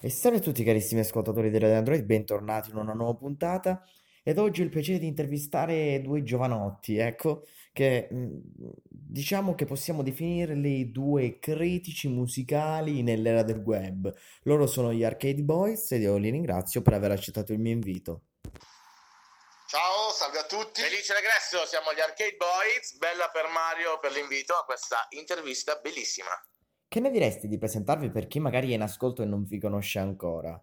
E salve a tutti carissimi ascoltatori di Radio Android, bentornati in una nuova puntata ed oggi ho il piacere di intervistare due giovanotti, ecco, che mh, diciamo che possiamo definirli due critici musicali nell'era del web. Loro sono gli Arcade Boys ed io li ringrazio per aver accettato il mio invito. Ciao, salve a tutti. Felice regresso, siamo gli Arcade Boys. Bella per Mario per l'invito a questa intervista bellissima. Che ne diresti di presentarvi per chi magari è in ascolto e non vi conosce ancora?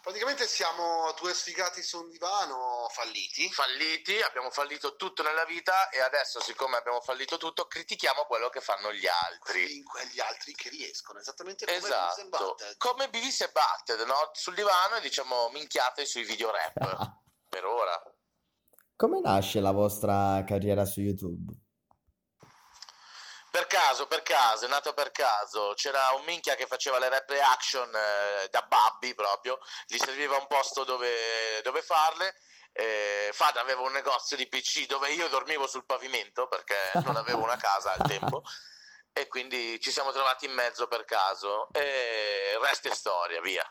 Praticamente siamo due sfigati su un divano falliti. Falliti, abbiamo fallito tutto nella vita e adesso, siccome abbiamo fallito tutto, critichiamo quello che fanno gli altri. In quegli altri che riescono, esattamente come Esatto, Beavis and Butthead. come Beavis e Butted, no? Sul divano e diciamo minchiate sui video rap. Per ora. Come nasce la vostra carriera su YouTube? Per caso, per caso, è nato per caso. C'era un minchia che faceva le rap reaction eh, da babbi proprio, gli serviva un posto dove, dove farle. Eh, Fada aveva un negozio di PC dove io dormivo sul pavimento perché non avevo una casa al tempo e quindi ci siamo trovati in mezzo per caso e è storia, via.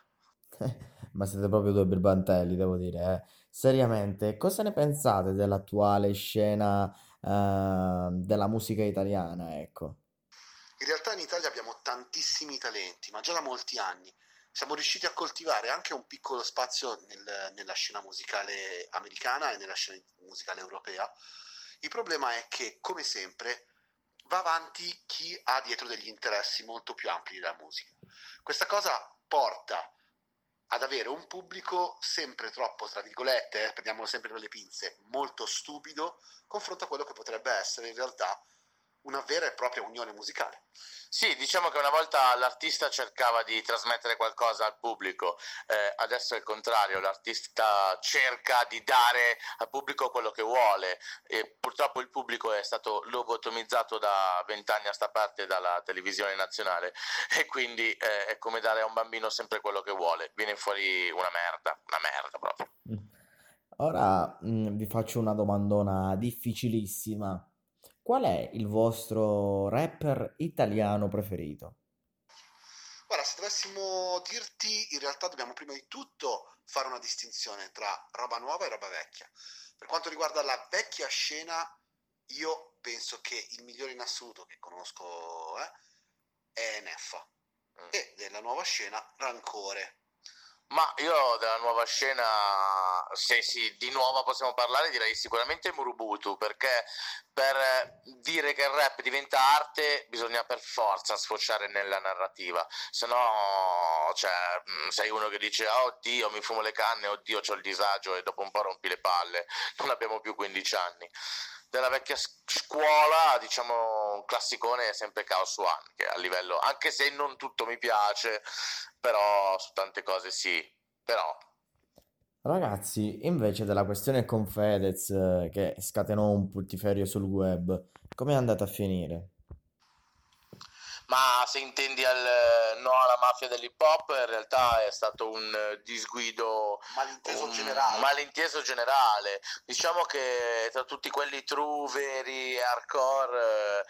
Ma siete proprio due birbantelli, devo dire, eh. Seriamente, cosa ne pensate dell'attuale scena eh, della musica italiana, ecco? In realtà in Italia abbiamo tantissimi talenti, ma già da molti anni. Siamo riusciti a coltivare anche un piccolo spazio nel- nella scena musicale americana e nella scena musicale europea. Il problema è che, come sempre, va avanti chi ha dietro degli interessi molto più ampi della musica. Questa cosa porta ad avere un pubblico sempre troppo, tra virgolette, eh, prendiamolo sempre con le pinze, molto stupido, confronto a quello che potrebbe essere in realtà una vera e propria unione musicale. Sì, diciamo che una volta l'artista cercava di trasmettere qualcosa al pubblico, eh, adesso è il contrario, l'artista cerca di dare al pubblico quello che vuole e purtroppo il pubblico è stato lobotomizzato da vent'anni a sta parte dalla televisione nazionale e quindi eh, è come dare a un bambino sempre quello che vuole, viene fuori una merda, una merda proprio. Ora mm, vi faccio una domandona difficilissima. Qual è il vostro rapper italiano preferito? Guarda, se dovessimo dirti, in realtà dobbiamo prima di tutto fare una distinzione tra roba nuova e roba vecchia. Per quanto riguarda la vecchia scena, io penso che il migliore in assoluto che conosco eh, è Neffa. Mm. E della nuova scena, Rancore. Ma io della nuova scena, se sì, di nuova possiamo parlare, direi sicuramente Murubutu, perché per dire che il rap diventa arte bisogna per forza sfociare nella narrativa, se no cioè, mh, sei uno che dice "Ah, oddio mi fumo le canne, oddio c'ho il disagio e dopo un po' rompi le palle, non abbiamo più 15 anni. Della vecchia scuola, diciamo, un classicone è sempre Chaos One, che a livello, anche se non tutto mi piace, però su tante cose sì, però Ragazzi, invece della questione con Fedez eh, che scatenò un puttiferio sul web, come è andata a finire? Ma se intendi al no alla mafia dell'hip hop, in realtà è stato un eh, disguido, Malinteso un generale. malinteso generale. Diciamo che tra tutti quelli true, veri, hardcore,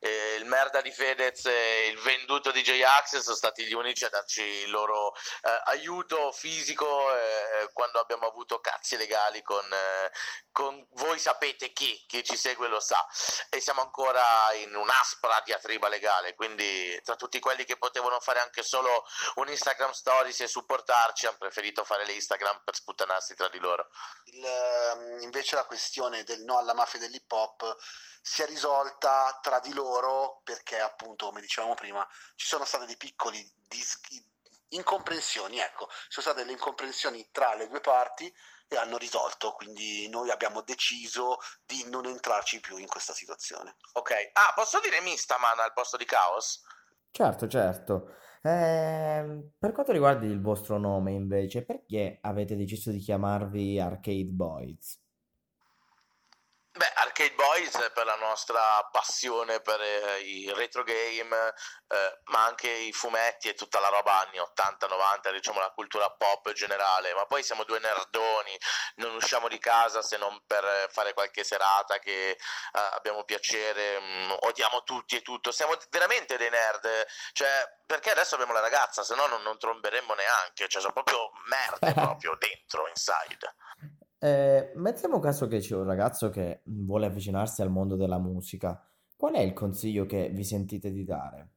eh, eh, il merda di Fedez e il venduto di J-Ax sono stati gli unici a darci il loro eh, aiuto fisico eh, quando abbiamo avuto cazzi legali con, eh, con voi sapete chi, chi ci segue lo sa e siamo ancora in un'aspra diatriba legale, quindi tra tutti quelli che potevano fare anche solo un Instagram Stories e supportarci hanno preferito fare le Instagram per sputtanarsi tra di loro. Il, ehm, invece la questione del no alla mafia dell'hip hop si è risolta tra di loro perché appunto, come dicevamo prima, ci sono state dei piccoli dis- incomprensioni, ecco, ci sono state delle incomprensioni tra le due parti e hanno risolto, quindi noi abbiamo deciso di non entrarci più in questa situazione. Ok, ah, posso dire Mistaman al posto di Chaos? Certo, certo. Ehm, per quanto riguarda il vostro nome, invece, perché avete deciso di chiamarvi Arcade Boys? Beh, Arcade Boys per la nostra passione per eh, i retro game, eh, ma anche i fumetti e tutta la roba anni 80-90, diciamo la cultura pop generale, ma poi siamo due nerdoni, non usciamo di casa se non per fare qualche serata che eh, abbiamo piacere, mh, mm, odiamo tutti e tutto, siamo veramente dei nerd, cioè perché adesso abbiamo la ragazza, se no non, non tromberemmo neanche, cioè sono proprio merde proprio dentro, inside. Eh, mettiamo caso che c'è un ragazzo che vuole avvicinarsi al mondo della musica. Qual è il consiglio che vi sentite di dare?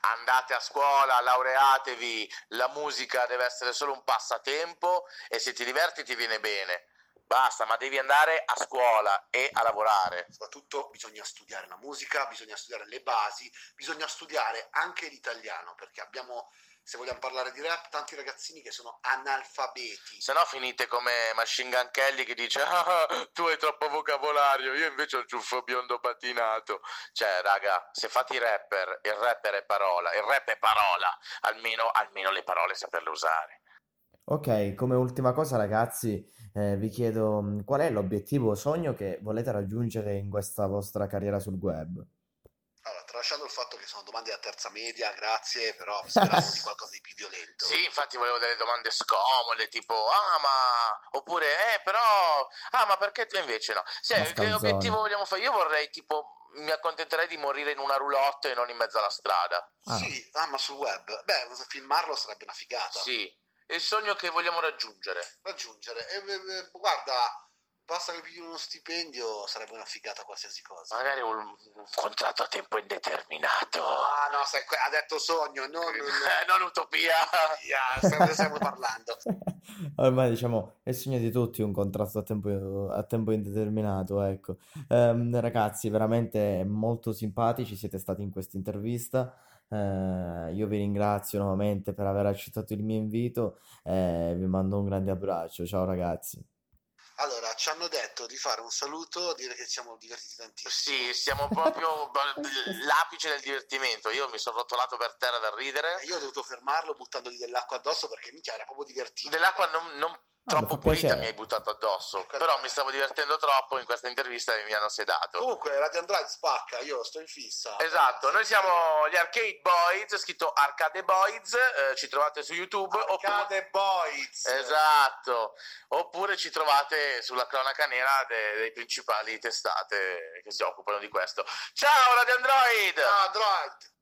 Andate a scuola, laureatevi, la musica deve essere solo un passatempo e se ti diverti ti viene bene. Basta, ma devi andare a scuola e a lavorare. Soprattutto bisogna studiare la musica, bisogna studiare le basi, bisogna studiare anche l'italiano perché abbiamo se vogliamo parlare di rap, tanti ragazzini che sono analfabeti. Se no finite come Machine Gun Kelly che dice ah, tu hai troppo vocabolario, io invece ho il ciuffo biondo patinato. Cioè, raga, se fate i rapper, il rapper è parola, il rap è parola, almeno, almeno le parole saperle usare. Ok, come ultima cosa ragazzi, eh, vi chiedo mm, qual è l'obiettivo o sogno che volete raggiungere in questa vostra carriera sul web? tralasciando il fatto domande da terza media, grazie, però speravo di qualcosa di più violento. Sì, infatti volevo delle domande scomode, tipo, ah ma, oppure, eh però, ah ma perché tu invece no? Sì, che obiettivo vogliamo fare? Io vorrei tipo mi accontenterei di morire in una roulotte e non in mezzo alla strada. Ah. Sì, ah, ma sul web. Beh, filmarlo sarebbe una figata. Sì, è il sogno che vogliamo raggiungere. Raggiungere. E, e, guarda, basta che pigli uno stipendio, sarebbe una figata qualsiasi cosa. Magari un, un contratto a tempo indeterminato. Ah, no, sai, ha detto sogno, non. Eh, non utopia. Yeah, stiamo parlando. Ormai diciamo è il sogno di tutti un contratto a tempo, a tempo indeterminato, ecco. Um, ragazzi, veramente molto simpatici siete stati in questa intervista. Uh, io vi ringrazio nuovamente per aver accettato il mio invito e vi mando un grande abbraccio. Ciao ragazzi. Allora, ci hanno detto di fare un saluto, dire che siamo divertiti tantissimo. Sì, siamo proprio l'apice del divertimento. Io mi sono rotolato per terra dal ridere. Io ho dovuto fermarlo buttandogli dell'acqua addosso perché minchia era proprio divertito. Dell'acqua non, non troppo pulita mi hai buttato addosso. Però mi stavo divertendo troppo in questa intervista e mi hanno sedato. Comunque, Radio Android spacca, io sto in fissa. Esatto, noi siamo gli Arcade Boys, scritto Arcade Boys, eh, ci trovate su YouTube. Arcade oppure... Boys! Esatto, oppure ci trovate sulla cronaca nera dei, dei principali testate che si occupano di questo. Ciao Radio Android! Ciao Android!